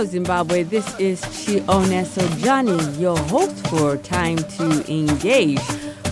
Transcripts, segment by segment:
Hello, Zimbabwe. This is Chioneso Johnny, your host for Time to Engage,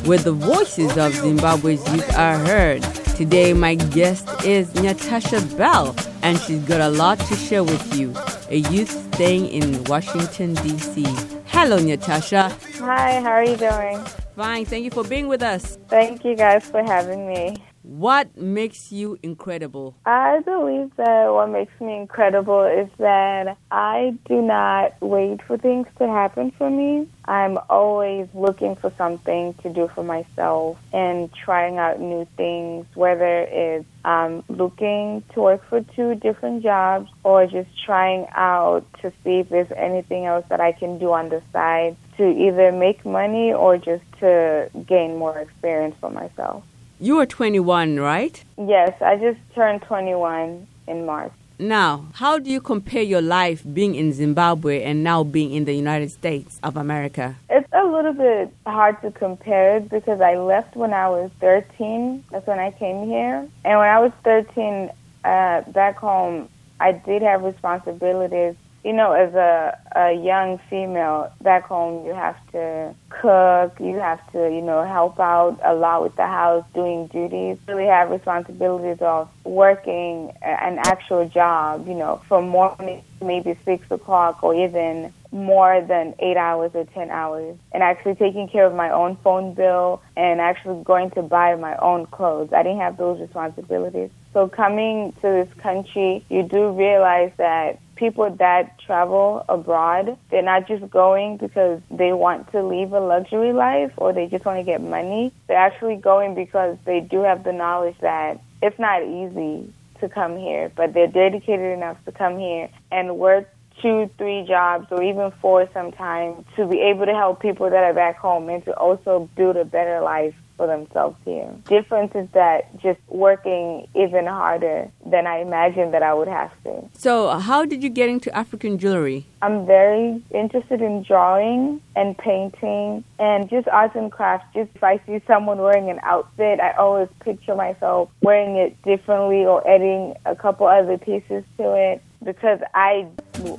where the voices of Zimbabwe's youth are heard. Today, my guest is Natasha Bell, and she's got a lot to share with you. A youth staying in Washington, D.C. Hello, Natasha. Hi, how are you doing? Fine. Thank you for being with us. Thank you guys for having me. What makes you incredible? I believe that what makes me incredible is that I do not wait for things to happen for me. I'm always looking for something to do for myself and trying out new things, whether it's um, looking to work for two different jobs or just trying out to see if there's anything else that I can do on the side to either make money or just to gain more experience for myself. You are 21, right? Yes, I just turned 21 in March. Now, how do you compare your life being in Zimbabwe and now being in the United States of America? It's a little bit hard to compare it because I left when I was 13. That's when I came here. And when I was 13, uh, back home, I did have responsibilities you know, as a, a young female back home, you have to cook, you have to, you know, help out a lot with the house, doing duties. Really have responsibilities of working an actual job, you know, from morning maybe six o'clock or even more than eight hours or ten hours and actually taking care of my own phone bill and actually going to buy my own clothes. I didn't have those responsibilities. So coming to this country, you do realize that people that travel abroad, they're not just going because they want to live a luxury life or they just want to get money. They're actually going because they do have the knowledge that it's not easy to come here, but they're dedicated enough to come here and work two, three jobs or even four sometimes to be able to help people that are back home and to also build a better life for themselves here. Difference is that just working even harder than I imagined that I would have to. So, how did you get into African jewelry? I'm very interested in drawing and painting and just arts and crafts. Just if I see someone wearing an outfit, I always picture myself wearing it differently or adding a couple other pieces to it because I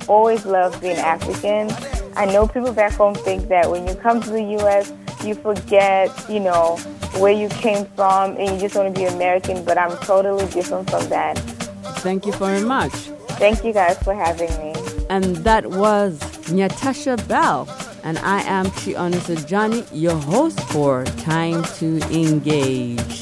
always love being African. I know people back home think that when you come to the U.S., you forget, you know, where you came from and you just want to be American, but I'm totally different from that. Thank you very much. Thank you guys for having me. And that was Natasha Bell. And I am Chioneso Johnny, your host for Time to Engage.